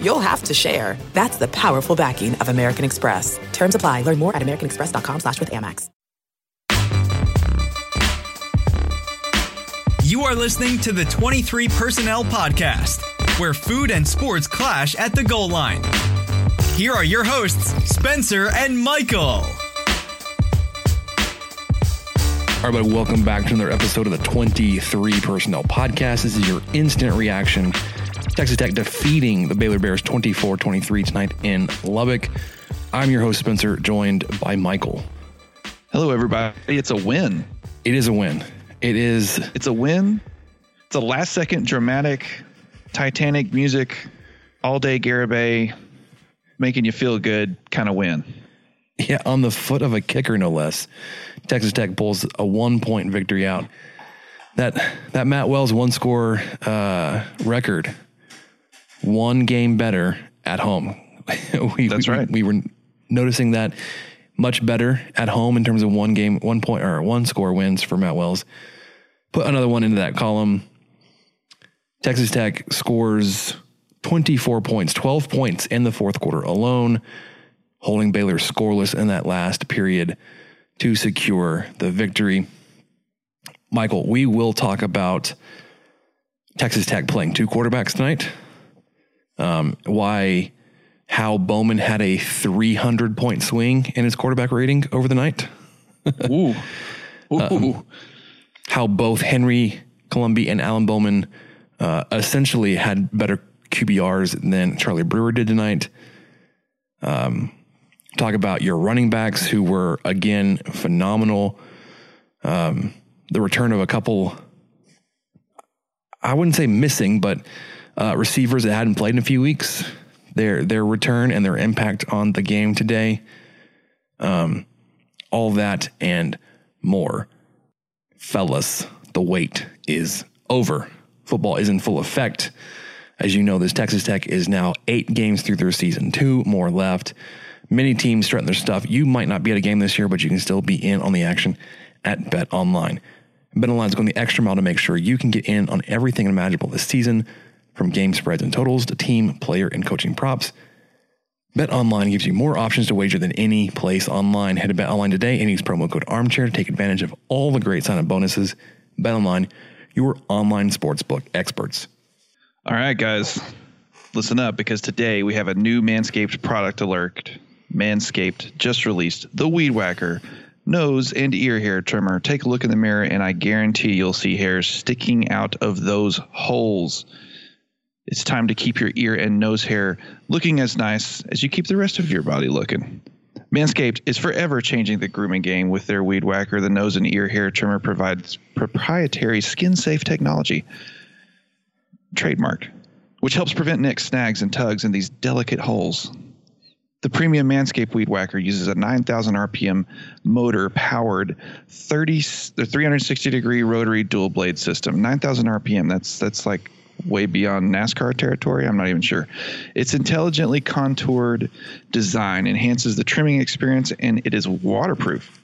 you'll have to share. That's the powerful backing of American Express. Terms apply. Learn more at americanexpress.com slash with Amex. You are listening to the 23 Personnel Podcast, where food and sports clash at the goal line. Here are your hosts, Spencer and Michael. All right, everybody, welcome back to another episode of the 23 Personnel Podcast. This is your instant reaction. Texas Tech defeating the Baylor Bears 24 23 tonight in Lubbock. I'm your host, Spencer, joined by Michael. Hello, everybody. It's a win. It is a win. It is. It's a win. It's a last second dramatic Titanic music, all day Garibay, making you feel good kind of win. Yeah, on the foot of a kicker, no less. Texas Tech pulls a one point victory out. That that Matt Wells one score uh, record, one game better at home. we, That's we, right. We, were noticing that much better at home in terms of one game, one point or one score wins for Matt Wells. Put another one into that column. Texas Tech scores 24 points, 12 points in the fourth quarter alone, holding Baylor scoreless in that last period to secure the victory. Michael, we will talk about Texas Tech playing two quarterbacks tonight. Um, why, how Bowman had a 300 point swing in his quarterback rating over the night. Ooh. Ooh. Um, how both Henry Colombi and Alan Bowman uh, essentially had better QBRs than Charlie Brewer did tonight. Um, talk about your running backs who were again phenomenal. Um, the return of a couple, I wouldn't say missing, but uh, receivers that hadn't played in a few weeks. Their their return and their impact on the game today. Um, all that and more, fellas. The wait is over. Football is in full effect. As you know, this Texas Tech is now eight games through their season, two more left. Many teams threaten their stuff. You might not be at a game this year, but you can still be in on the action at Bet Online. Bet Online is going the extra mile to make sure you can get in on everything imaginable this season, from game spreads and totals to team, player, and coaching props. Bet Online gives you more options to wager than any place online. Head to Bet Online today and use promo code Armchair to take advantage of all the great sign-up bonuses. Bet Online, your online sportsbook experts. All right, guys, listen up because today we have a new Manscaped product alert. Manscaped just released the Weed Whacker nose and ear hair trimmer. Take a look in the mirror, and I guarantee you'll see hairs sticking out of those holes. It's time to keep your ear and nose hair looking as nice as you keep the rest of your body looking. Manscaped is forever changing the grooming game with their Weed Whacker. The nose and ear hair trimmer provides proprietary skin safe technology, trademarked, which helps prevent nicks, snags, and tugs in these delicate holes. The premium Manscaped Weed Whacker uses a 9,000 RPM motor powered 30 the 360 degree rotary dual blade system. 9,000 RPM. That's that's like way beyond NASCAR territory. I'm not even sure. Its intelligently contoured design enhances the trimming experience and it is waterproof,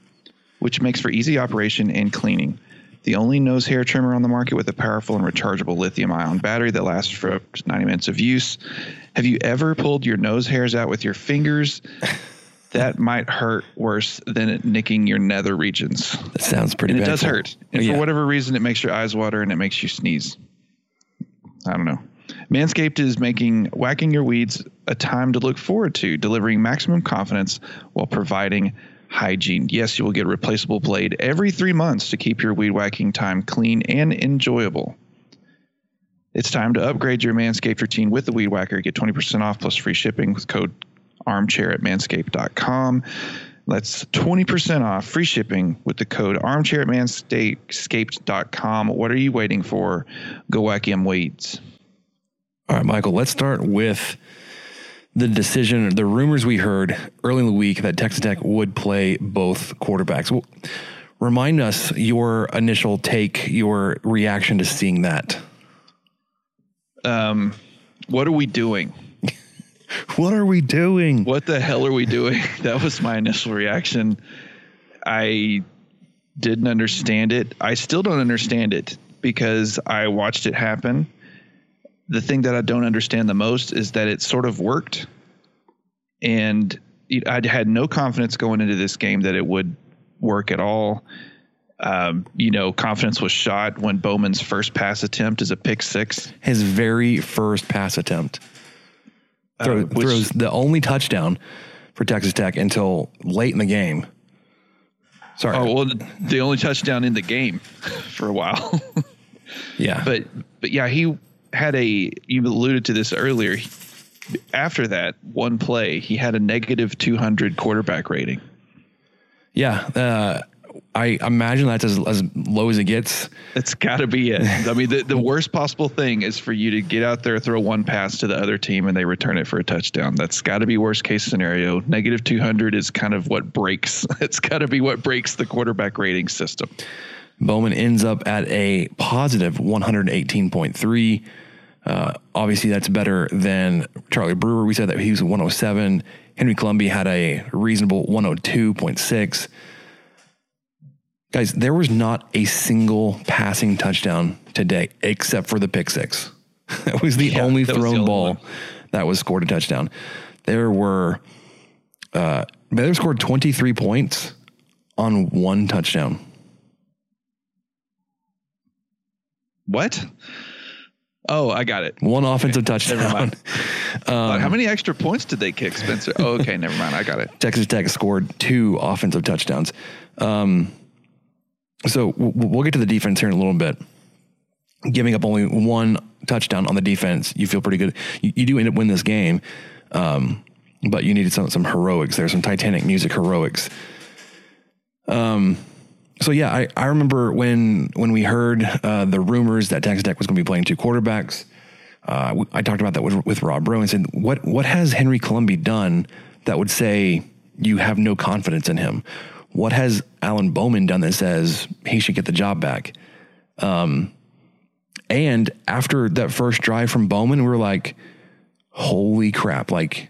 which makes for easy operation and cleaning. The only nose hair trimmer on the market with a powerful and rechargeable lithium ion battery that lasts for up to 90 minutes of use. Have you ever pulled your nose hairs out with your fingers? That might hurt worse than it nicking your nether regions. That sounds pretty And it does hurt. And oh, Yeah. for whatever reason, it makes your eyes water and it makes you sneeze. I don't know. Manscaped is making whacking your weeds a time to look forward to, delivering maximum confidence while providing hygiene. Yes, you will get a replaceable blade every three months to keep your weed whacking time clean and enjoyable. It's time to upgrade your Manscaped routine with the Weed Whacker. Get 20% off plus free shipping with code armchair at manscaped.com. That's 20% off free shipping with the code armchair at manscaped.com. What are you waiting for? Go whack him weeds. All right, Michael, let's start with the decision, the rumors we heard early in the week that Texas Tech would play both quarterbacks. Well, remind us your initial take, your reaction to seeing that. Um, what are we doing? What are we doing? What the hell are we doing? that was my initial reaction. I didn't understand it. I still don't understand it because I watched it happen. The thing that I don't understand the most is that it sort of worked. And I had no confidence going into this game that it would work at all. Um, you know, confidence was shot when Bowman's first pass attempt is a pick six. His very first pass attempt. Throw, uh, which, throws the only touchdown for Texas Tech until late in the game. Sorry. Oh well, the only touchdown in the game for a while. yeah, but but yeah, he had a. You alluded to this earlier. After that one play, he had a negative two hundred quarterback rating. Yeah, uh, I imagine that's as, as low as it gets. It's got to be it. I mean, the, the worst possible thing is for you to get out there, throw one pass to the other team, and they return it for a touchdown. That's got to be worst case scenario. Negative 200 is kind of what breaks. It's got to be what breaks the quarterback rating system. Bowman ends up at a positive 118.3. Uh, obviously, that's better than Charlie Brewer. We said that he was 107. Henry Colombi had a reasonable 102.6. Guys, there was not a single passing touchdown today except for the pick six. that was the yeah, only thrown the ball that was scored a touchdown. There were, uh, Baylor scored 23 points on one touchdown. What? Oh, I got it. One offensive okay. touchdown. Never mind. Um, How many extra points did they kick, Spencer? Oh, okay, never mind. I got it. Texas Tech scored two offensive touchdowns. Um, so we'll get to the defense here in a little bit. Giving up only one touchdown on the defense, you feel pretty good. You, you do end up winning this game, um, but you needed some some heroics. There's some Titanic music heroics. Um, so yeah, I, I remember when when we heard uh, the rumors that Texas Tech was going to be playing two quarterbacks. Uh, I talked about that with, with Rob Rowe and said, "What what has Henry Colombi done that would say you have no confidence in him? What has Alan Bowman done that says he should get the job back? Um, and after that first drive from Bowman, we were like, holy crap. Like,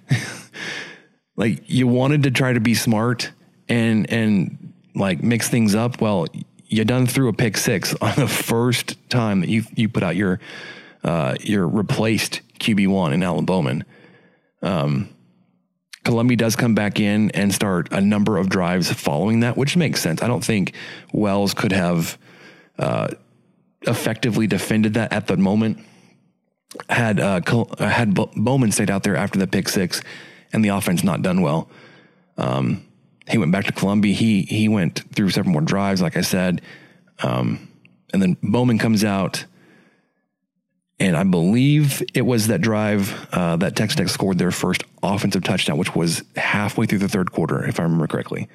like you wanted to try to be smart and, and like mix things up. Well, you done threw a pick six on the first time that you, you put out your, uh, your replaced QB one in Alan Bowman. Um, Colombi does come back in and start a number of drives following that, which makes sense. I don't think Wells could have uh, effectively defended that at the moment. Had uh, had Bowman stayed out there after the pick six, and the offense not done well. Um, he went back to Colombi. He he went through several more drives, like I said, um, and then Bowman comes out and I believe it was that drive uh, that Texas Tech scored their first offensive touchdown, which was halfway through the third quarter, if I remember correctly.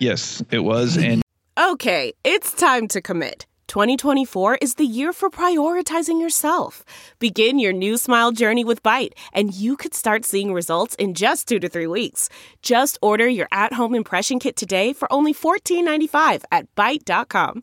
Yes, it was. And okay, it's time to commit. 2024 is the year for prioritizing yourself. Begin your new smile journey with Byte, and you could start seeing results in just two to three weeks. Just order your at home impression kit today for only $14.95 at Byte.com.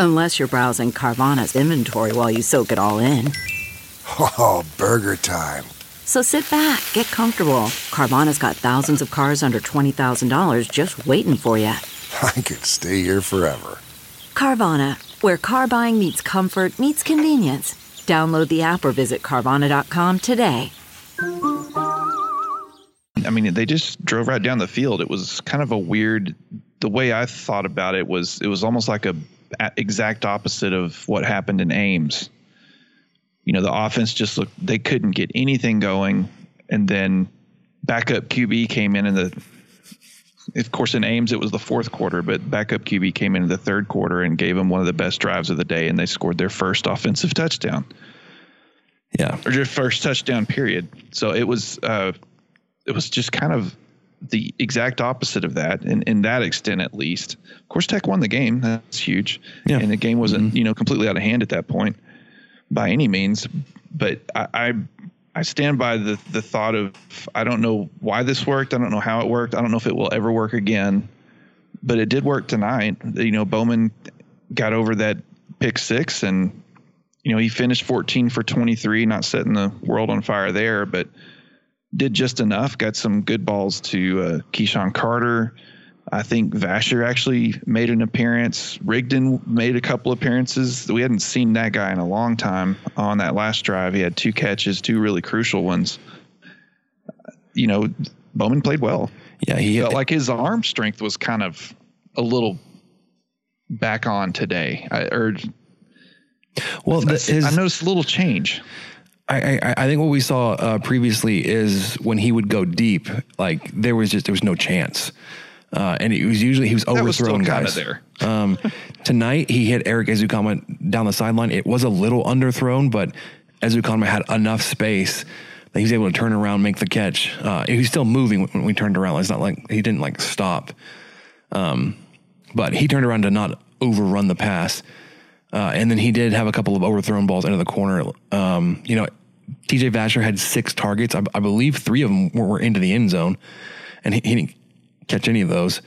Unless you're browsing Carvana's inventory while you soak it all in. Oh, burger time. So sit back, get comfortable. Carvana's got thousands of cars under $20,000 just waiting for you. I could stay here forever. Carvana, where car buying meets comfort, meets convenience. Download the app or visit Carvana.com today. I mean, they just drove right down the field. It was kind of a weird. The way I thought about it was, it was almost like a exact opposite of what happened in Ames you know, the offense just looked, they couldn't get anything going. And then backup QB came in in the. Of course, in Ames it was the fourth quarter, but backup QB came in the third quarter and gave them one of the best drives of the day, and they scored their first offensive touchdown Yeah. or just first touchdown period. So it was uh, it was just kind of the exact opposite of that, in, in that extent at least. Of course, Tech won the game. That's huge. Yeah. And the game wasn't mm-hmm. you know completely out of hand at that point by any means. But I, I I stand by the the thought of I don't know why this worked. I don't know how it worked. I don't know if it will ever work again. But it did work tonight. You know, Bowman got over that pick six and you know, he finished 14 for 23, not setting the world on fire there, but did just enough. Got some good balls to uh, KeSean Carter. I think Vasher actually made an appearance. Rigdon made a couple appearances. We hadn't seen that guy in a long time on that last drive. He had two catches, two really crucial ones. You know, Bowman played well. Yeah. He Felt like his arm strength was kind of a little back on today. I, or well, the, his, I noticed a little change. I, I, I think what we saw uh, previously is when he would go deep, like there was just there was no chance, uh, and it was usually he was That was overthrown guys. there. um, tonight he hit Erik Ezukanma down the sideline. It was a little underthrown, but Ezukama had enough space that he was able to turn around, make the catch. Uh, he was still moving when we turned around. It's not like he didn't like stop, um, but he turned around to not overrun the pass. Uh, and then he did have a couple of overthrown balls into the corner. Um, you know, TJ Vasher had six targets. I, I believe three of them were, were into the end zone, and he, he didn't catch any of those.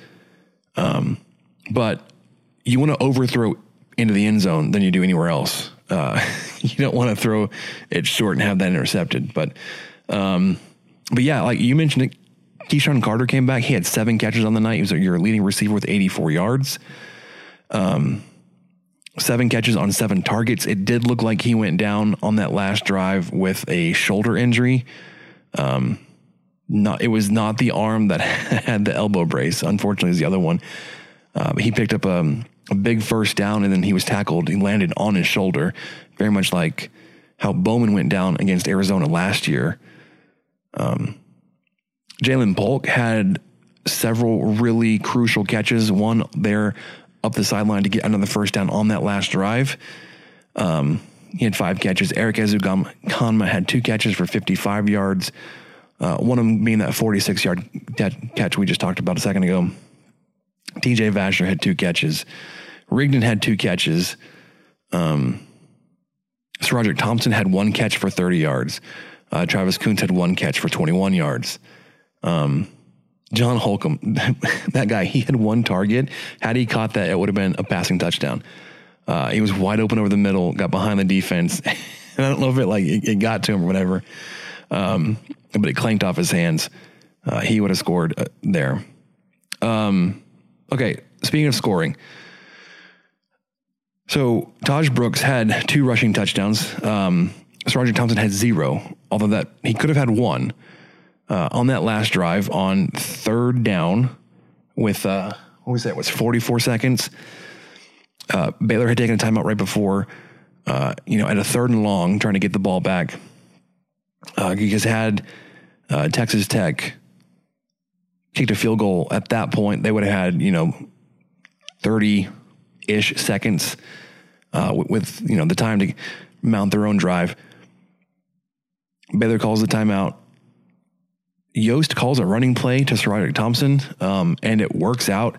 Um, but you want to overthrow into the end zone than you do anywhere else. Uh, you don't want to throw it short and have that intercepted. But, um, but yeah, like you mentioned, it, KeSean Carter came back. He had seven catches on the night. He was your leading receiver with 84 yards. Um, seven catches on seven targets. It did look like he went down on that last drive with a shoulder injury. Um, not it was not the arm that had the elbow brace. Unfortunately, was the other one. Uh, he picked up a, a big first down and then he was tackled. He landed on his shoulder, very much like how Bowman went down against Arizona last year. Um, Jalen Polk had several really crucial catches. One there up the sideline to get another first down on that last drive. Um, he had five catches. Erik Ezukanma had two catches for 55 yards. Uh, one of them being that 46 yard catch we just talked about a second ago. TJ Vasher had two catches. Rigdon had two catches. Um, Roderick Thompson had one catch for 30 yards. Uh, Travis Koontz had one catch for 21 yards. Um, John Holcomb, that guy, he had one target. Had he caught that, it would have been a passing touchdown. Uh, he was wide open over the middle, got behind the defense. and I don't know if it like it, it got to him or whatever, um, but it clanked off his hands. Uh, he would have scored uh, there. Um, okay, speaking of scoring, so Tahj Brooks had two rushing touchdowns. Um, SaRodorick Thompson had zero, although that he could have had one uh, on that last drive on third down with uh, what was that? Was 44 seconds. Uh, Baylor had taken a timeout right before, uh, you know, at a third and long, trying to get the ball back. Uh, you just had uh, Texas Tech kicked a field goal at that point. They would have had, you know, 30 ish seconds uh, with, with, you know, the time to mount their own drive. Baylor calls the timeout. Yost calls a running play to SaRodorick Thompson, um, and it works out.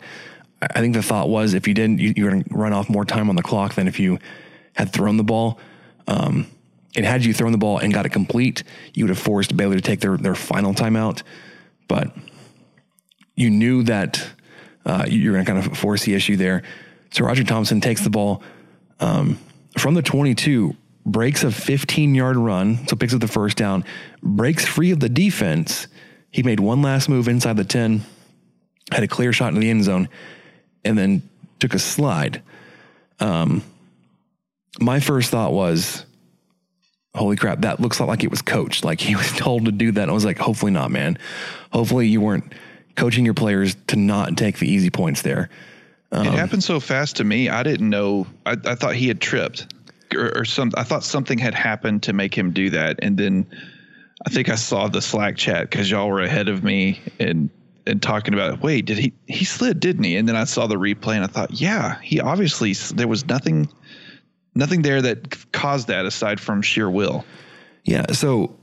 I think the thought was if you didn't, you, you're going to run off more time on the clock than if you had thrown the ball. Um, and had you thrown the ball and got it complete, you would have forced Baylor to take their, their final timeout. But you knew that uh, you're going to kind of force the issue there. So Roger Thompson takes the ball um, from the 22, breaks a 15 yard run, so picks up the first down, breaks free of the defense. He made one last move inside the 10, had a clear shot into the end zone, and then took a slide. Um, my first thought was, holy crap, that looks like it was coached. Like he was told to do that. I was like, hopefully not, man. Hopefully you weren't coaching your players to not take the easy points there. it happened so fast to me. I didn't know. I, I thought he had tripped or, or some. I thought something had happened to make him do that, and then I think I saw the Slack chat because y'all were ahead of me and and talking about wait did he he slid didn't he and then I saw the replay and I thought yeah he obviously there was nothing nothing there that caused that aside from sheer will. Yeah. So,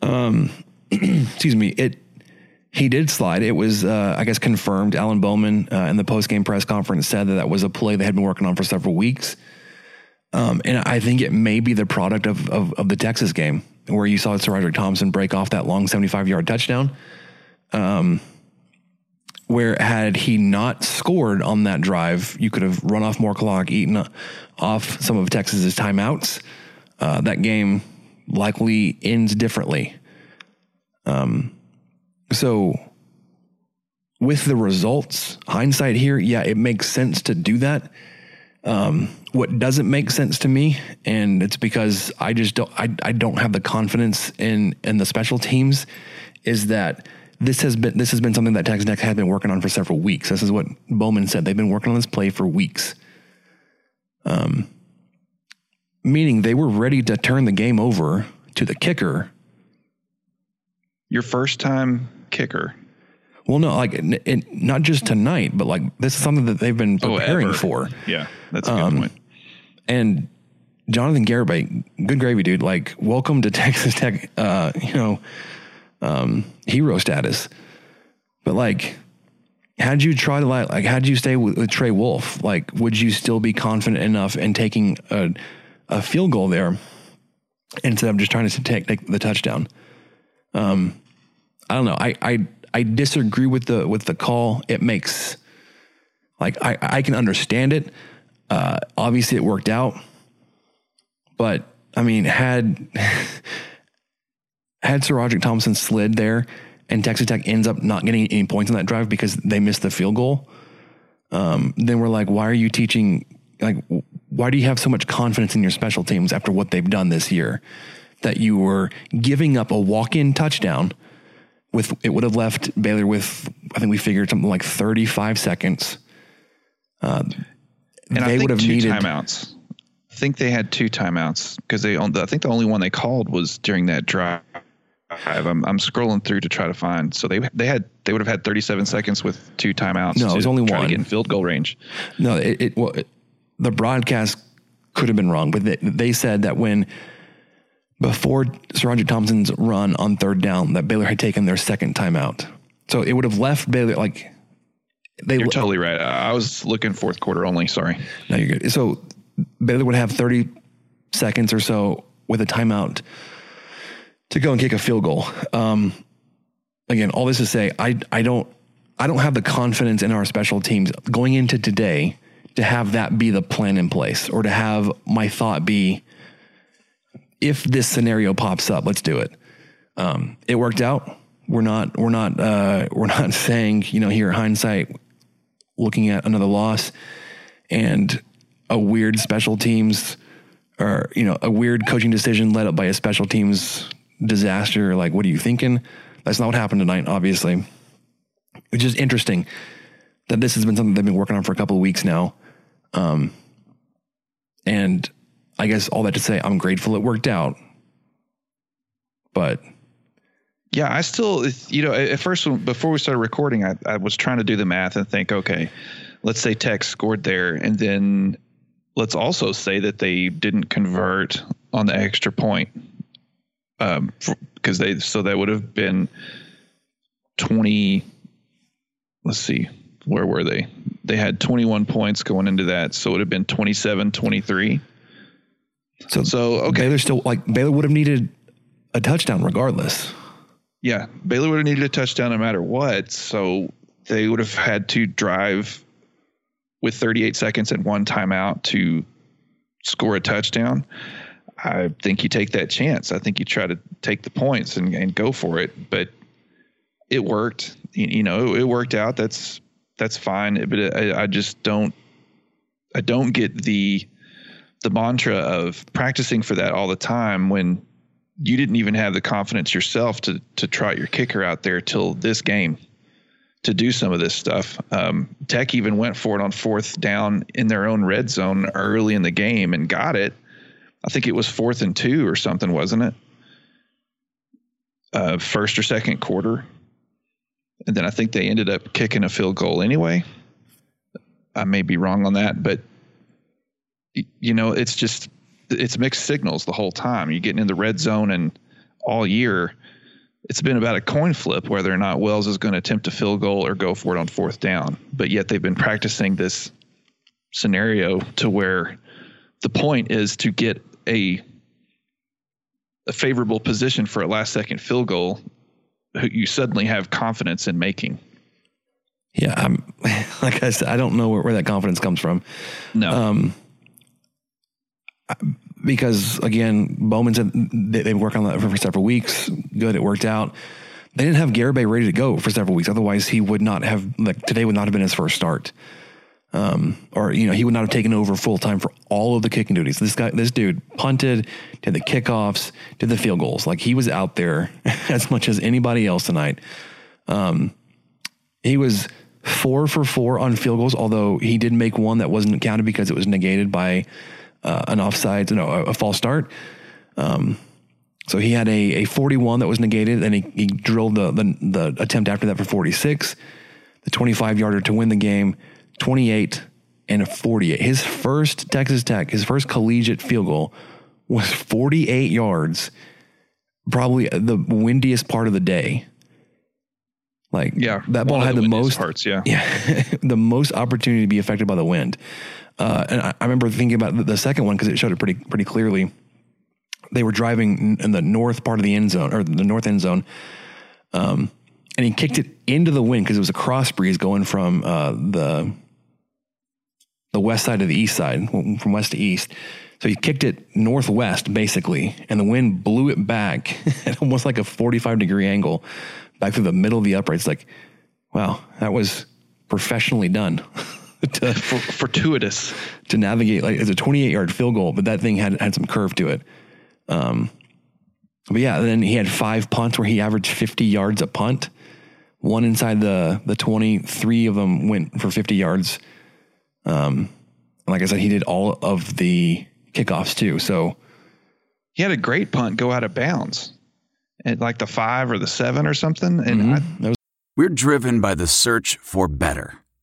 um, excuse me. It he did slide. It was, uh, I guess, confirmed. Alan Bowman uh, in the post game press conference said that that was a play they had been working on for several weeks. Um, and I think it may be the product of, of, of the Texas game where you saw SaRodorick Thompson break off that long 75 yard touchdown. Um, where had he not scored on that drive, you could have run off more clock, eaten off some of Texas's timeouts. Uh, that game likely ends differently. Um, so with the results, hindsight here, yeah, it makes sense to do that. Um, what doesn't make sense to me, and it's because I just don't, I, I don't have the confidence in in the special teams, is that this has been this has been something that Texas Tech had been working on for several weeks. This is what Bowman said. They've been working on this play for weeks. Um, meaning they were ready to turn the game over to the kicker. Your first time kicker. Well, no, like it, it, not just tonight, but like this is something that they've been Oh, preparing ever. for. Yeah, that's a good Um, point. And Jonathan Garibay, good gravy, dude. Like, welcome to Texas Tech. Uh, you know, um, hero status. But like, had you try to like, like, had you stay with, with Trey Wolff? Like, would you still be confident enough in taking a a field goal there instead of just trying to take, take the touchdown? Um, I don't know. I I I disagree with the with the call. It makes like I I can understand it. Uh, obviously, it worked out, but I mean, had had SaRodorick Thompson slid there, and Texas Tech ends up not getting any points on that drive because they missed the field goal, um, then we're like, why are you teaching? Like, why do you have so much confidence in your special teams after what they've done this year? That you were giving up a walk-in touchdown with it would have left Baylor with I think we figured something like 35 seconds. Uh, And I they would have two needed timeouts. I think they had two timeouts because they. on- I think the only one they called was during that drive. I'm, I'm scrolling through to try to find. So they they had they would have had 37 seconds with two timeouts. No, it was only one. to get in field goal range. No, it, it well, it- the broadcast could have been wrong, but they, they said that when before SaRodorick Thompson's run on third down, that Baylor had taken their second timeout. So it would have left Baylor like they. You're totally right. I was looking fourth quarter only. Sorry. no, you're good. So Baylor would have thirty seconds or so with a timeout to go and kick a field goal. Um, again, all this to say, I I don't I don't have the confidence in our special teams going into today to have that be the plan in place or to have my thought be if this scenario pops up, let's do it. Um, it worked out. We're not we're not uh, we're not saying you know here hindsight looking at another loss and a weird special teams or you know a weird coaching decision led up by a special teams disaster. Like what are you thinking? That's not what happened tonight obviously. It's just interesting that this has been something they've been working on for a couple of weeks now. Um and i guess all that to say i'm grateful it worked out. But Yeah, I still, you know, at first before we started recording, I, I was trying to do the math and think, okay, let's say Tech scored there, and then let's also say that they didn't convert on the extra point, um, because they so that would have been twenty. Let's see, where were they? They had twenty one points going into that, so it would have been 27-23. so So okay, baylor still like baylor would have needed a touchdown regardless Yeah, Baylor would have needed a touchdown no matter what. So they would have had to drive with 38 seconds and one timeout to score a touchdown. I think you take that chance. I think you try to take the points and, and go for it. But it worked. You, you know, it, worked out. That's that's fine. But I, I just don't. I don't get the the mantra of practicing for that all the time when you didn't even have the confidence yourself to to trot your kicker out there till this game to do some of this stuff. Um, Tech even went for it on fourth down in their own red zone early in the game and got it. I think it was fourth and two or something, wasn't it? uh, first or second quarter, and then I think they ended up kicking a field goal anyway. I may be wrong on that, but you know, it's just it's mixed signals the whole time. You're getting in the red zone, and all year, it's been about a coin flip whether or not Wells is going to attempt a field goal or go for it on fourth down. But yet they've been practicing this scenario to where the point is to get a a favorable position for a last second field goal you suddenly have confidence in making. Yeah, I'm like I said, I don't know where, where that confidence comes from. No. Um, because again, Bowman said they, they on that for, for, several weeks. Good, it worked out. They didn't have Garibay ready to go for several weeks. Otherwise, he would not have like today would not have been his first start. Um, or you know, he would not have taken over full time for all of the kicking duties. This guy, this dude, punted, did the kickoffs, did the field goals. Like he was out there as much as anybody else tonight. Um, he was four for four on field goals, although he did make one that wasn't counted because it was negated by uh, an offside, know, a, a false start. Um, so he had a, a 41 that was negated, and he, he drilled the, the, the attempt after that for 46, the 25 yarder to win the game, 28 and a 48. His first Texas Tech, his first collegiate field goal was 48 yards, probably the windiest part of the day. Like yeah, that ball had the, the most parts, yeah, yeah, the most opportunity to be affected by the wind. Uh, and I, I, remember thinking about the, second one because it showed it pretty pretty clearly. They were driving in the north part of the end zone or the north end zone, um, and he kicked it into the wind because it was a cross breeze going from uh, the the west side to the east side, from west to east. So he kicked it northwest basically, and the wind blew it back at almost like a 45 degree angle back through the middle of the uprights. Like, wow, that was professionally done. to, For, fortuitous to navigate. Like it's a 28 yard field goal, but that thing had had some curve to it. Um, but yeah, then he had five punts where he averaged 50 yards a punt. One inside the the 20, three of them went for 50 yards. Um, like I said, he did all of the kickoffs too. So he had a great punt go out of bounds at like the five or the seven or something. And mm-hmm. I, was- we're driven by the search for better.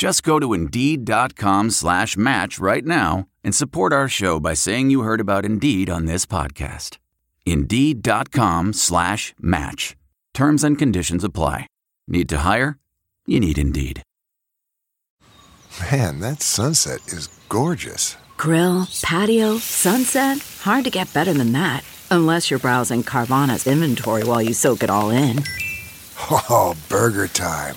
Just go to Indeed.com slash match right now and support our show by saying you heard about Indeed on this podcast. Indeed.com slash match. Terms and conditions apply. Need to hire? You need Indeed. Man, that sunset is gorgeous. Grill, patio, sunset. Hard to get better than that. Unless you're browsing Carvana's inventory while you soak it all in. Oh, burger time.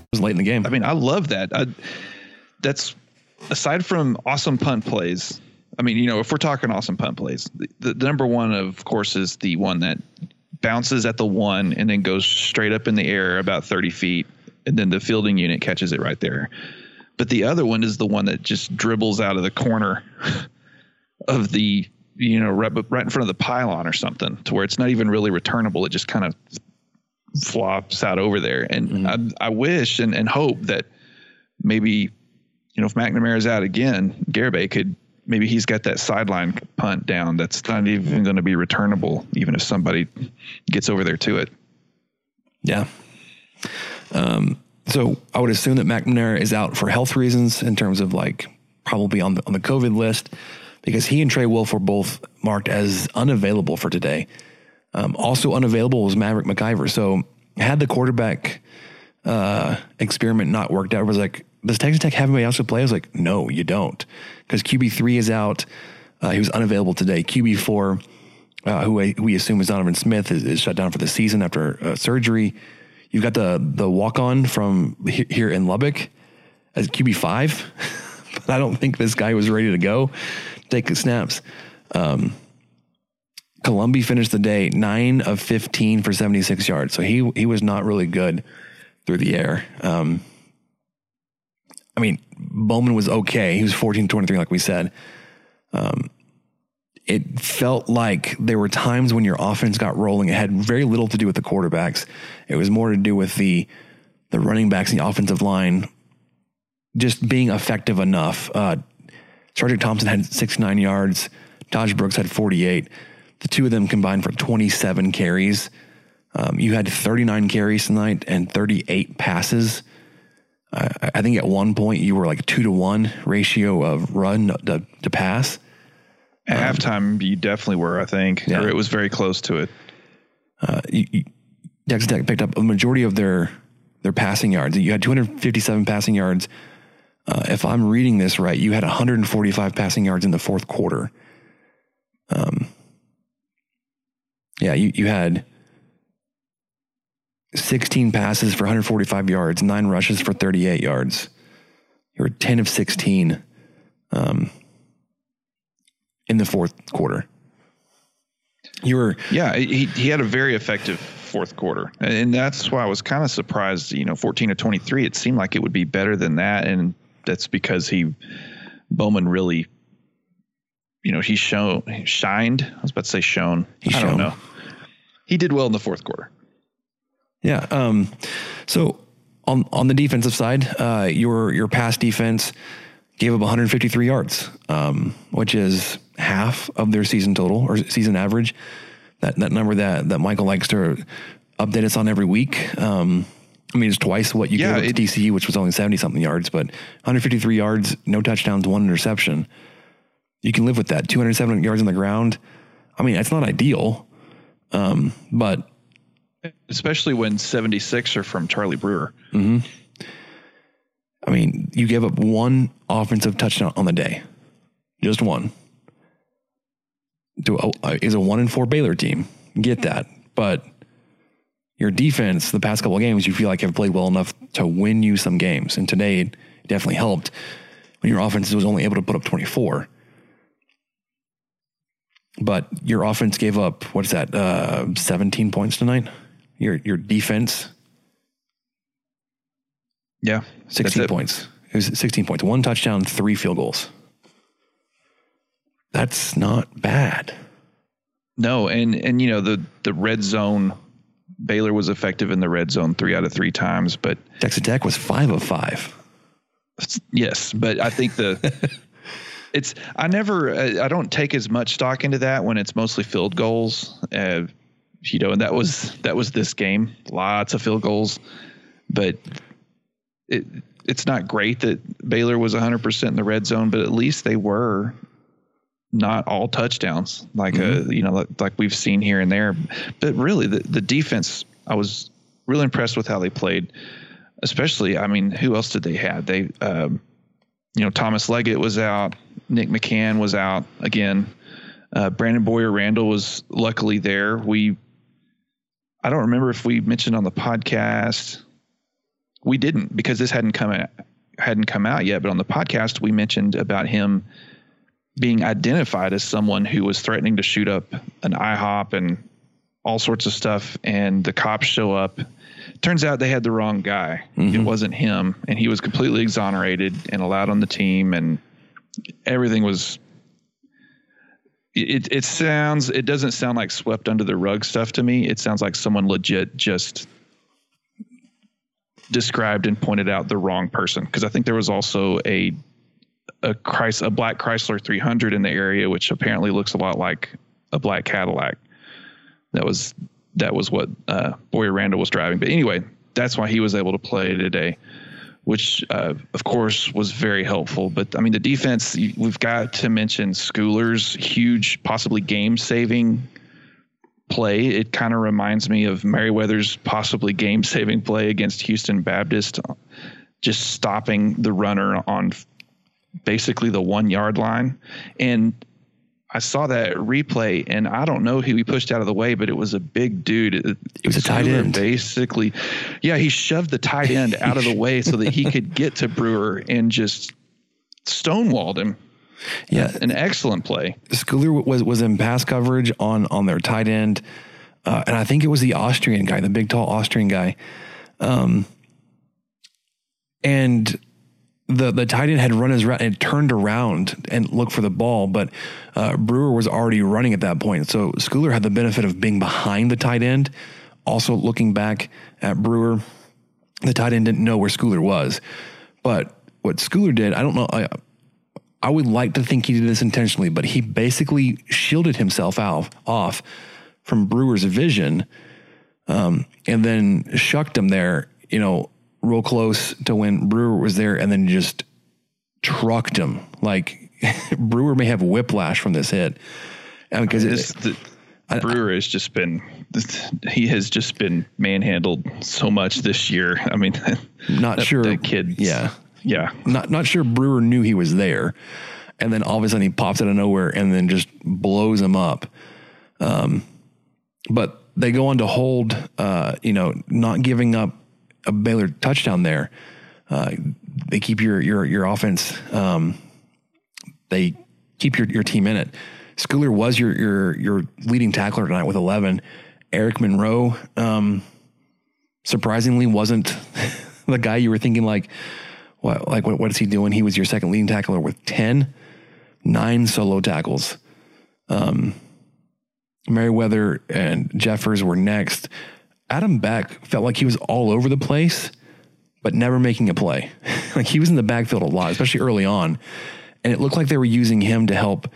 Was late in the game. I mean, I love that. I, that's aside from awesome punt plays. I mean, you know, if we're talking awesome punt plays, the, the number one, of course, is the one that bounces at the one and then goes straight up in the air about 30 feet, and then the fielding unit catches it right there. But the other one is the one that just dribbles out of the corner of the you know, right, right in front of the pylon or something to where it's not even really returnable. It just kind of flops out over there. And mm-hmm. I, I, wish and, and hope that maybe, you know, if McNamara is out again, Garibay could, maybe he's got that sideline punt down that's not even going to be returnable, even if somebody gets over there to it. Yeah. Um, so I would assume that McNamara is out for health reasons in terms of like probably on the, on the COVID list because he and Trey Wolff were both marked as unavailable for today. Um, also unavailable was Maverick McIvor. So had the quarterback uh, experiment not worked out, I was like, does Texas Tech have anybody else to play? I was like, no, you don't, because QB three is out. Uh, he was unavailable today. QB four, uh, who, I, who we assume is Donovan Smith, is, is shut down for the season after uh, surgery. You've got the the walk on from here in Lubbock as QB five, but I don't think this guy was ready to go take the snaps. Um, Colombi finished the day nine of 15 for 76 yards. So he, he was not really good through the air. Um, I mean, Bowman was okay. He was 14 23, like we said. Um, it felt like there were times when your offense got rolling. It had very little to do with the quarterbacks. It was more to do with the the running backs and the offensive line just being effective enough. Uh, SaRodorick Thompson had 69 yards. Tahj Brooks had 48. The two of them combined for 27 carries. Um, you had 39 carries tonight and 38 passes. Uh, I think at one point you were like two to one ratio of run to, to pass. At um, halftime, you definitely were, I think, yeah. or it was very close to it. Uh, you, you, Texas Tech picked up a majority of their their passing yards. You had 257 passing yards uh, if I'm reading this right, you had 145 passing yards in the fourth quarter. Um, yeah, you, you had 16 passes for 145 yards, nine rushes for 38 yards. You were 10 of 16 um, in the fourth quarter. You were. Yeah, he, he had a very effective fourth quarter. And that's why I was kind of surprised, you know, 14 to 23. It seemed like it would be better than that. And that's because he Bowman really, you know, he shown he shined. I was about to say shown. He I shone. don't know. He did well in the fourth quarter. Yeah. Um, so on on the defensive side, uh, your your pass defense gave up 153 yards, um, which is half of their season total or season average. That that number that that Michael likes to update us on every week. Um, I mean, it's twice what you yeah, gave up to TCU, which was only 70 something yards, but 153 yards, no touchdowns, one interception. You can live with that. 207 yards on the ground. I mean, it's not ideal, um, but. Especially when 76 are from Charlie Brewer. Mm-hmm. I mean, you gave up one offensive touchdown on the day, just one. To a, is a one in four Baylor team. Get that, but your defense the past couple of games you feel like have played well enough to win you some games. And today it definitely helped when your offense was only able to put up 24. But your offense gave up what's that? Uh, 17 points tonight. Your your defense. Yeah, 16 points. It was 16 points. One touchdown, three field goals. That's not bad. No, and and you know the the red zone Baylor was effective in the red zone three out of three times, but Texas Tech was five of five. Yes, but I think the it's I never I don't take as much stock into that when it's mostly field goals. Uh, you know, and that was that was this game, lots of field goals, but it, it's not great that Baylor was 100% in the red zone, but at least they were not all touchdowns like mm-hmm. uh, you know like, like, we've seen here and there but really the, the defense i was really impressed with how they played especially i mean who else did they have they um, you know thomas leggett was out nick mccann was out again uh, brandon Bouyer-Randle was luckily there we i don't remember if we mentioned on the podcast we didn't because this hadn't come out hadn't come out yet but on the podcast we mentioned about him being identified as someone who was threatening to shoot up an IHOP and all sorts of stuff. And the cops show up. Turns out they had the wrong guy. Mm-hmm. It wasn't him. And he was completely exonerated and allowed on the team. And everything was. It, it sounds it doesn't sound like swept under the rug stuff to me. It sounds like someone legit just described and pointed out the wrong person because I think there was also a a Chrysler, a black Chrysler 300 in the area, which apparently looks a lot like a black Cadillac. That was that was what uh, Bouyer-Randle was driving. But anyway, that's why he was able to play today, which uh, of course was very helpful. But I mean, the defense we've got to mention Schooler's huge, possibly game-saving play. It kind of reminds me of Merriweather's possibly game-saving play against Houston Baptist, just stopping the runner on basically the one yard line. And I saw that replay, and I don't know who he pushed out of the way, but it was a big dude. It, it was a tight end, basically. Yeah, he shoved the tight end out of the way so that he could get to Brewer and just stonewalled him. Yeah, an excellent play. Schooler was was in pass coverage on on their tight end, uh, and I think it was the Austrian guy, the big tall Austrian guy. Um, and the the tight end had run his route and turned around and looked for the ball, but uh, Brewer was already running at that point. So Schooler had the benefit of being behind the tight end. Also, looking back at Brewer, the tight end didn't know where Schooler was. But what Schooler did, I don't know. I, I would like to think he did this intentionally, but he basically shielded himself out off from Brewer's vision, um, and then shucked him there. You know, real close to when Brewer was there and then just trucked him. Like Brewer may have whiplash from this hit. Because the, Brewer has just been he has just been manhandled so much this year. I mean, not that, sure that kid. Yeah, yeah. Not not sure Brewer knew he was there, and then all of a sudden he pops out of nowhere and then just blows him up. Um, but they go on to hold, uh, you know, not giving up a Baylor touchdown there. Uh, they keep your your your offense. Um, they keep your, your team in it. Schooler was your your your leading tackler tonight with 11. Eric Monroe, um, surprisingly, wasn't the guy you were thinking like, what like what, what is he doing? He was your second leading tackler with 10, nine solo tackles. Um, Merriweather and Jeffers were next. Adam Beck felt like he was all over the place, but never making a play. like he was in the backfield a lot, especially early on, and it looked like they were using him to help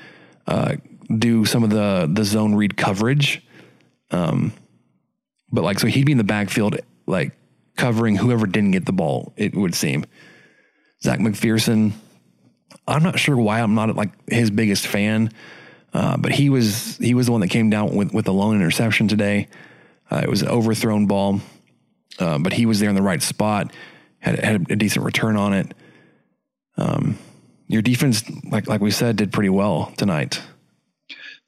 uh, do some of the the zone read coverage. Um, but like so, he'd be in the backfield, like covering whoever didn't get the ball. It would seem. Zech McPhearson, I'm not sure why I'm not like his biggest fan, uh, but he was he was the one that came down with with the lone interception today. Uh, it was an overthrown ball, uh, but he was there in the right spot, had, had a decent return on it. Um, your defense, like like we said, did pretty well tonight.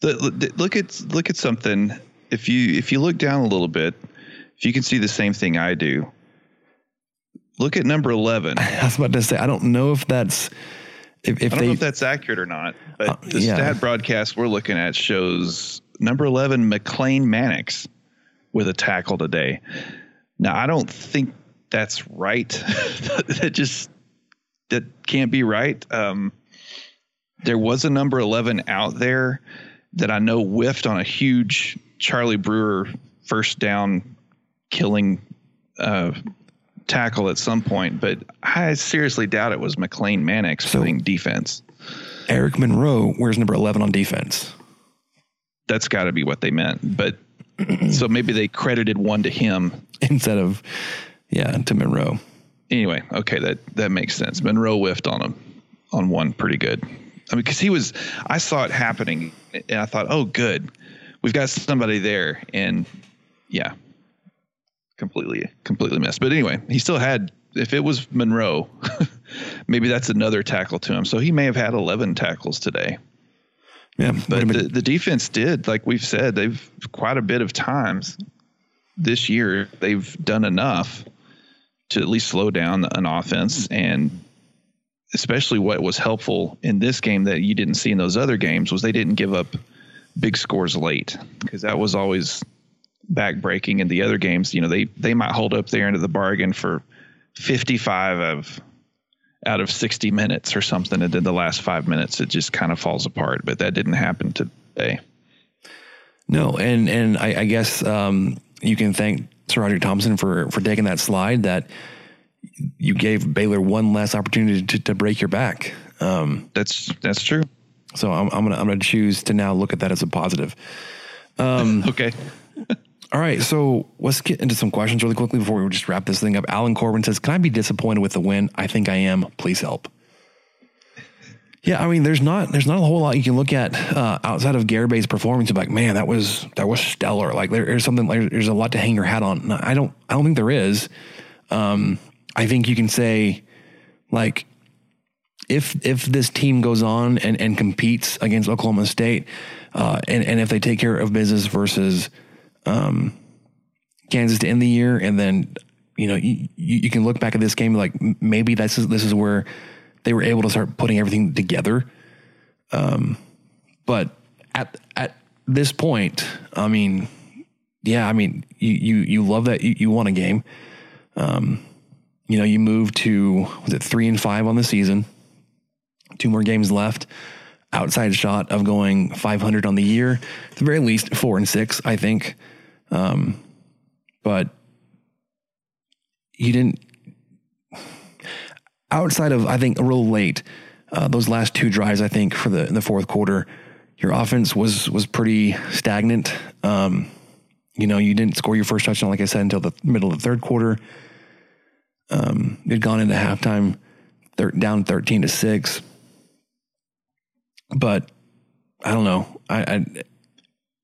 The, look at look at something. If you if you look down a little bit, if you can see the same thing I do, look at number eleven. I was about to say I don't know if that's if, if I don't they, know if that's accurate or not, but uh, the yeah. stat broadcast we're looking at shows number eleven McLane Mannix with a tackle today. Now, I don't think that's right. that just that can't be right. Um, there was a number 11 out there that I know whiffed on a huge Charlie Brewer first down killing uh, tackle at some point, but I seriously doubt it was McLane Mannix so playing defense. Eric Monroe wears number 11 on defense. That's got to be what they meant. But so maybe they credited one to him instead of yeah to Monroe. anyway, okay, that that makes sense. Monroe whiffed on him on one pretty good. I mean, because he was, I saw it happening, and I thought, oh, good, we've got somebody there, and yeah, completely, completely missed. But anyway, he still had. If it was Monroe, maybe that's another tackle to him. So he may have had 11 tackles today. Yeah, but the, the defense did, like we've said, they've quite a bit of times this year they've done enough to at least slow down an offense and especially what was helpful in this game that you didn't see in those other games was they didn't give up big scores late because that was always backbreaking in the other games. You know they they might hold up there into the bargain for 55 of out of 60 minutes or something and then the last 5 minutes it just kind of falls apart but that didn't happen today no and and I, I guess um, you can thank SaRodorick Thompson for for taking that slide that you gave Baylor one less opportunity to, to break your back. Um, that's that's true. So I'm, I'm, gonna I'm gonna choose to now look at that as a positive. Um, okay. All right, so let's get into some questions really quickly before we just wrap this thing up. Alan Corbin says, "Can I be disappointed with the win? I think I am. Please help." Yeah, I mean, there's not there's not a whole lot you can look at uh, outside of Garibay's performance. Like, man, that was that was stellar. Like, there, there's something like there's a lot to hang your hat on. I don't I don't think there is. Um, I think you can say, like, if if this team goes on and, and competes against Oklahoma State, uh, and and if they take care of business versus um, Kansas to end the year, and then you know you, you can look back at this game like maybe this is this is where they were able to start putting everything together. Um, but at at this point, I mean, yeah, I mean, you you you love that you, you won a game. Um, you know, you moved to was it three and five on the season, two more games left. Outside shot of going 500 on the year, at the very least four and six, I think. Um, but you didn't outside of I think a real late, uh, those last two drives I think for the the fourth quarter, your offense was was pretty stagnant. Um, you know, you didn't score your first touchdown like I said until the middle of the third quarter. Um, you'd gone into halftime thir- down thirteen to six, but I don't know. I, I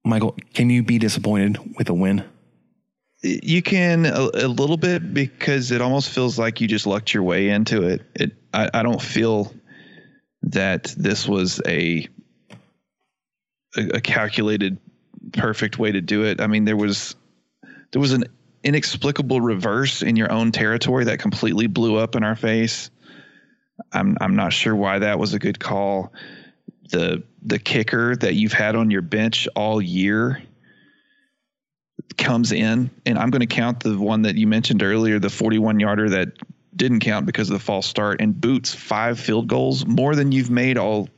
Michael, can you be disappointed with a win? You can a, a, little bit because it almost feels like you just lucked your way into it. It I, I don't feel that this was a, a a calculated perfect way to do it. I mean, there was there was an inexplicable reverse in your own territory that completely blew up in our face. I'm I'm not sure why that was a good call. The the kicker that you've had on your bench all year comes in, and I'm going to count the one that you mentioned earlier, the 41 yarder that didn't count because of the false start, and boots five field goals, more than you've made all,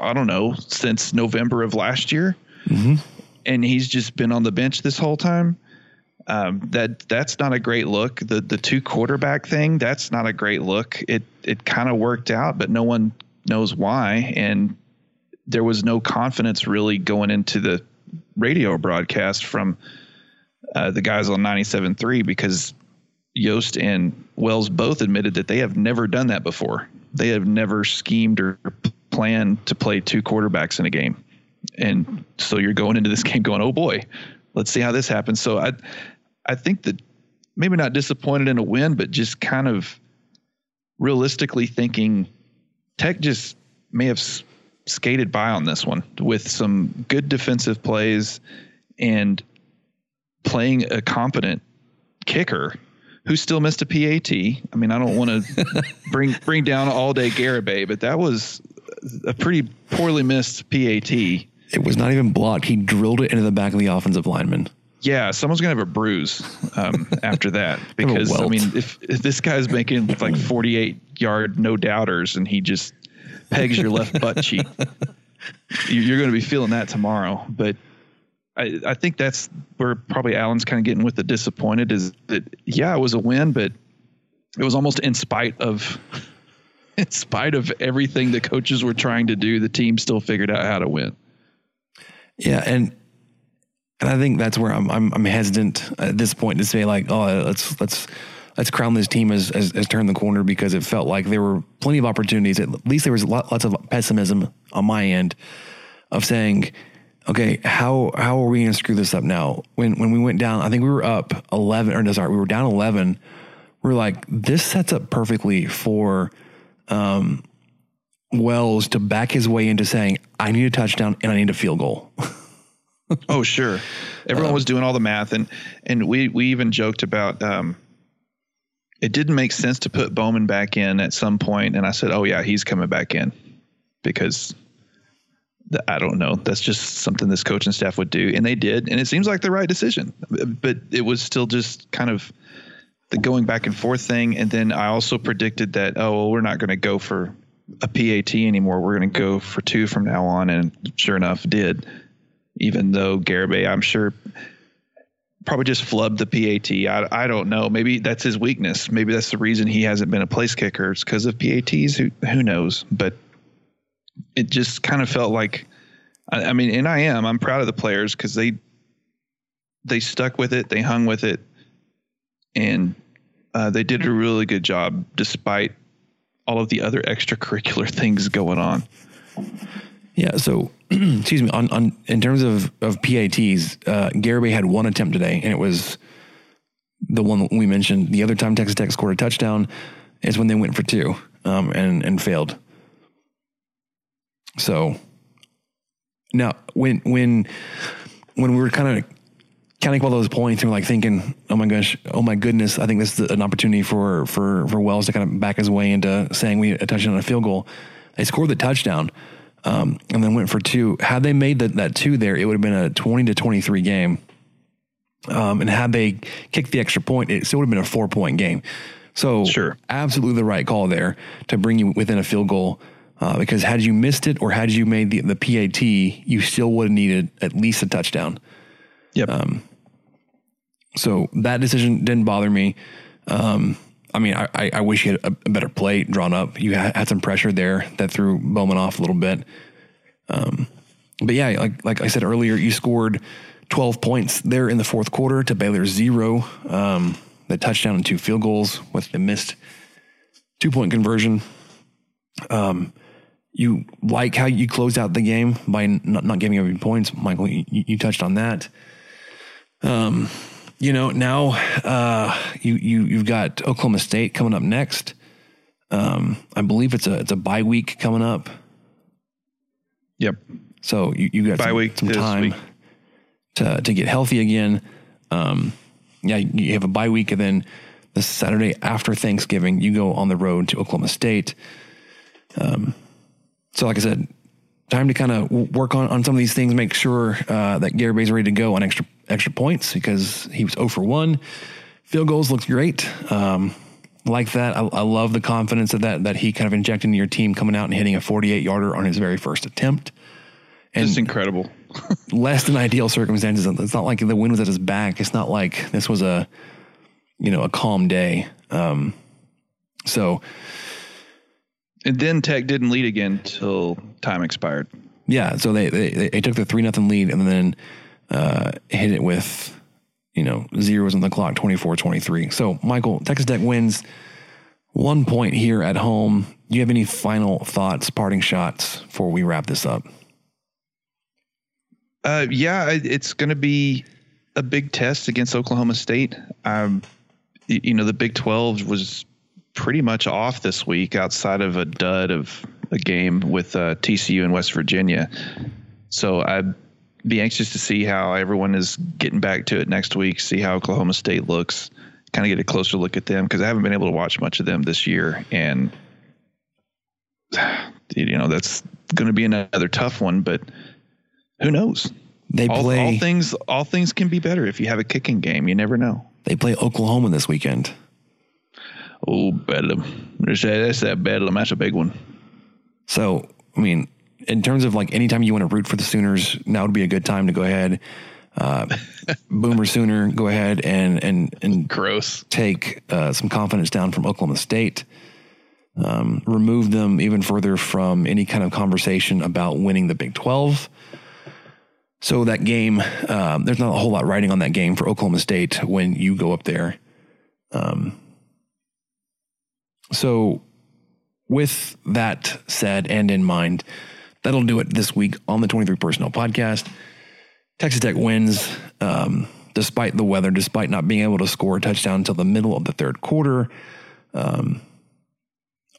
I don't know, since November of last year. Mm-hmm. And he's just been on the bench this whole time. Um, that that's not a great look. The the two quarterback thing, that's not a great look. It it kind of worked out, but no one knows why, and there was no confidence really going into the radio broadcast from uh, the guys on 97.3 because Yost and Wells both admitted that they have never done that before. They have never schemed or planned to play two quarterbacks in a game. And so you're going into this game going, oh boy, let's see how this happens. So I, I think that maybe not disappointed in a win, but just kind of realistically thinking Tech just may have skated by on this one with some good defensive plays and playing a competent kicker who still missed a PAT. I mean, I don't want to bring bring down all day Garibay, but that was a pretty poorly missed PAT. It was not even blocked. He drilled it into the back of the offensive lineman. Yeah, someone's gonna have a bruise um, after that because I mean, if, if this guy's making like 48 yard no doubters and he just pegs your left butt cheek. You're going to be feeling that tomorrow. But I, I think that's where probably Alan's kind of getting with the disappointed is that, yeah, it was a win, but it was almost in spite of. In spite of everything the coaches were trying to do, the team still figured out how to win. Yeah, and and I think that's where I'm I'm, I'm hesitant at this point to say like, oh, let's let's let's crown this team as, as, as turned the corner because it felt like there were plenty of opportunities. At least there was lots of pessimism on my end of saying, okay, how how are we going to screw this up now? When when we went down, I think we were up eleven or no, sorry, we were down eleven. We are like, this sets up perfectly for um, Wells to back his way into saying, I need a touchdown and I need a field goal. oh, sure. Everyone um, was doing all the math, and and we we even joked about. Um, it didn't make sense to put Bowman back in at some point, and I said, "Oh yeah, he's coming back in," because I don't know. That's just something this coaching staff would do, and they did, and it seems like the right decision. But it was still just kind of the going back and forth thing, and then I also predicted that oh, well, we're not going to go for a PAT anymore. We're going to go for two from now on, and sure enough, did. Even though Garibay, I'm sure, probably just flubbed the PAT. I, I don't know. Maybe that's his weakness. Maybe that's the reason he hasn't been a place kicker. It's because of PATs. Who who knows? But it just kind of felt like I, I mean, and I am. I'm proud of the players because they they stuck with it, they hung with it, and uh, they did a really good job despite all of the other extracurricular things going on. Yeah. So, excuse me. On, on in terms of of PATs, uh, Garibay had one attempt today, and it was the one we mentioned. The other time Texas Tech scored a touchdown is when they went for two um, and and failed. So now when when when we were kind of counting all those points and we're like thinking, oh my gosh, oh my goodness, I think this is an opportunity for for for Wells to kind of back his way into saying we a touchdown on a field goal. They scored the touchdown. Um, and then went for two. Had they made that, that two there, it would have been a 20 to 23 game. Um, and had they kicked the extra point, it still would have been a four point game. So, sure. absolutely the right call there to bring you within a field goal uh, because had you missed it or had you made the, the PAT, you still would have needed at least a touchdown. Yep. Um, so that decision didn't bother me. Um, I mean, I, I wish you had a, better play drawn up. You had, had, some pressure there that threw Bowman off a little bit. Um, but yeah, like like I said earlier, you scored 12 points there in the fourth quarter to Baylor's zero. Um, the touchdown and two field goals with the missed two point conversion. Um, you like how you closed out the game by not, not giving up any points. Michael, you, you touched on that. Um, you know, now uh, you you you've got Oklahoma State coming up next. Um, I believe it's a it's a bye week coming up. Yep. So you you got bye some, week some time week. to to get healthy again. Um, yeah, you have a bye week, and then the Saturday after Thanksgiving, you go on the road to Oklahoma State. Um, so, like I said, time to kind of work on, on some of these things, make sure uh, that Garibay's ready to go on extra extra points because he was 0 for 1. Field goals looks great. Um, like that. I, I, love the confidence of that that he kind of injected into your team coming out and hitting a 48 yarder on his very first attempt. And Just incredible. less than ideal circumstances. It's not like the wind was at his back. It's not like this was a, you know, a calm day. Um, so and then Tech didn't lead again until time expired. Yeah, so they they, they took the three nothing lead and then uh, hit it with you know zeros on the clock 24-23. So Michael, Texas Tech wins one point here at home. Do you have any final thoughts, parting shots before we wrap this up? Uh, yeah, it's going to be a big test against Oklahoma State. Um, you know, the Big Twelve was pretty much off this week outside of a dud of a game with uh, TCU in West Virginia. So I'd be anxious to see how everyone is getting back to it next week, see how Oklahoma State looks, kind of get a closer look at them because I haven't been able to watch much of them this year. And, you know, that's going to be another tough one, but who knows? They all, play all things. All things can be better if you have a kicking game. You never know. They play Oklahoma this weekend. Oh, Bedlam. That's that Bedlam. That's a big one. So, I mean, in terms of like anytime you want to root for the Sooners, now would be a good time to go ahead. Uh, Boomer Sooner, go ahead and and and gross take uh, some confidence down from Oklahoma State. Um, remove them even further from any kind of conversation about winning the Big Twelve. So that game, um, there's not a whole lot riding on that game for Oklahoma State when you go up there. Um, So, with that said and in mind, that'll do it this week on the 23 Personnel Podcast. Texas Tech wins um, despite the weather, despite not being able to score a touchdown until the middle of the third quarter. Um,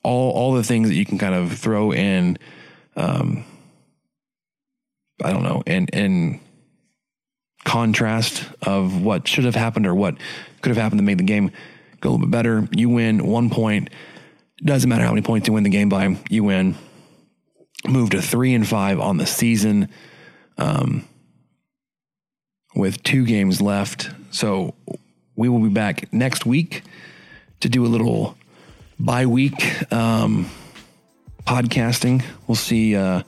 all all the things that you can kind of throw in, um, I don't know, and and contrast of what should have happened or what could have happened to make the game go a little bit better. You win one point. Doesn't matter how many points you win the game by, you win. Move to three and five on the season um, with two games left. So we will be back next week to do a little bye week um, podcasting. We'll see. Uh,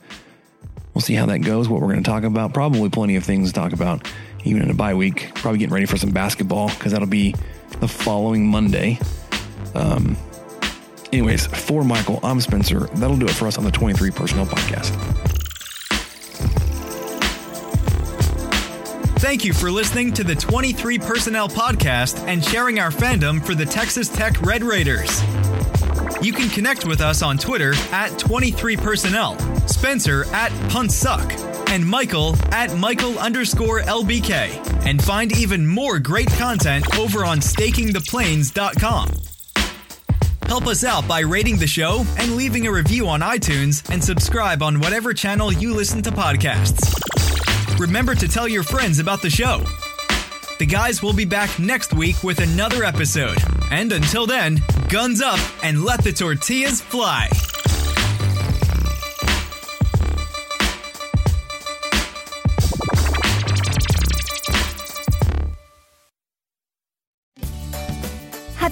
we'll see how that goes. What we're going to talk about. Probably plenty of things to talk about, even in a bye week. Probably getting ready for some basketball because that'll be the following Monday. Um, anyways, for Michael, I'm Spencer. That'll do it for us on the 23 Personnel Podcast. Thank you for listening to the 23 Personnel Podcast and sharing our fandom for the Texas Tech Red Raiders. You can connect with us on Twitter at 23personnel, Spencer at Puntsuck, and Michael at Michael underscore LBK. And find even more great content over on stakingtheplains.com. Help us out by rating the show and leaving a review on iTunes and subscribe on whatever channel you listen to podcasts. Remember to tell your friends about the show. The guys will be back next week with another episode. And until then, guns up and let the tortillas fly.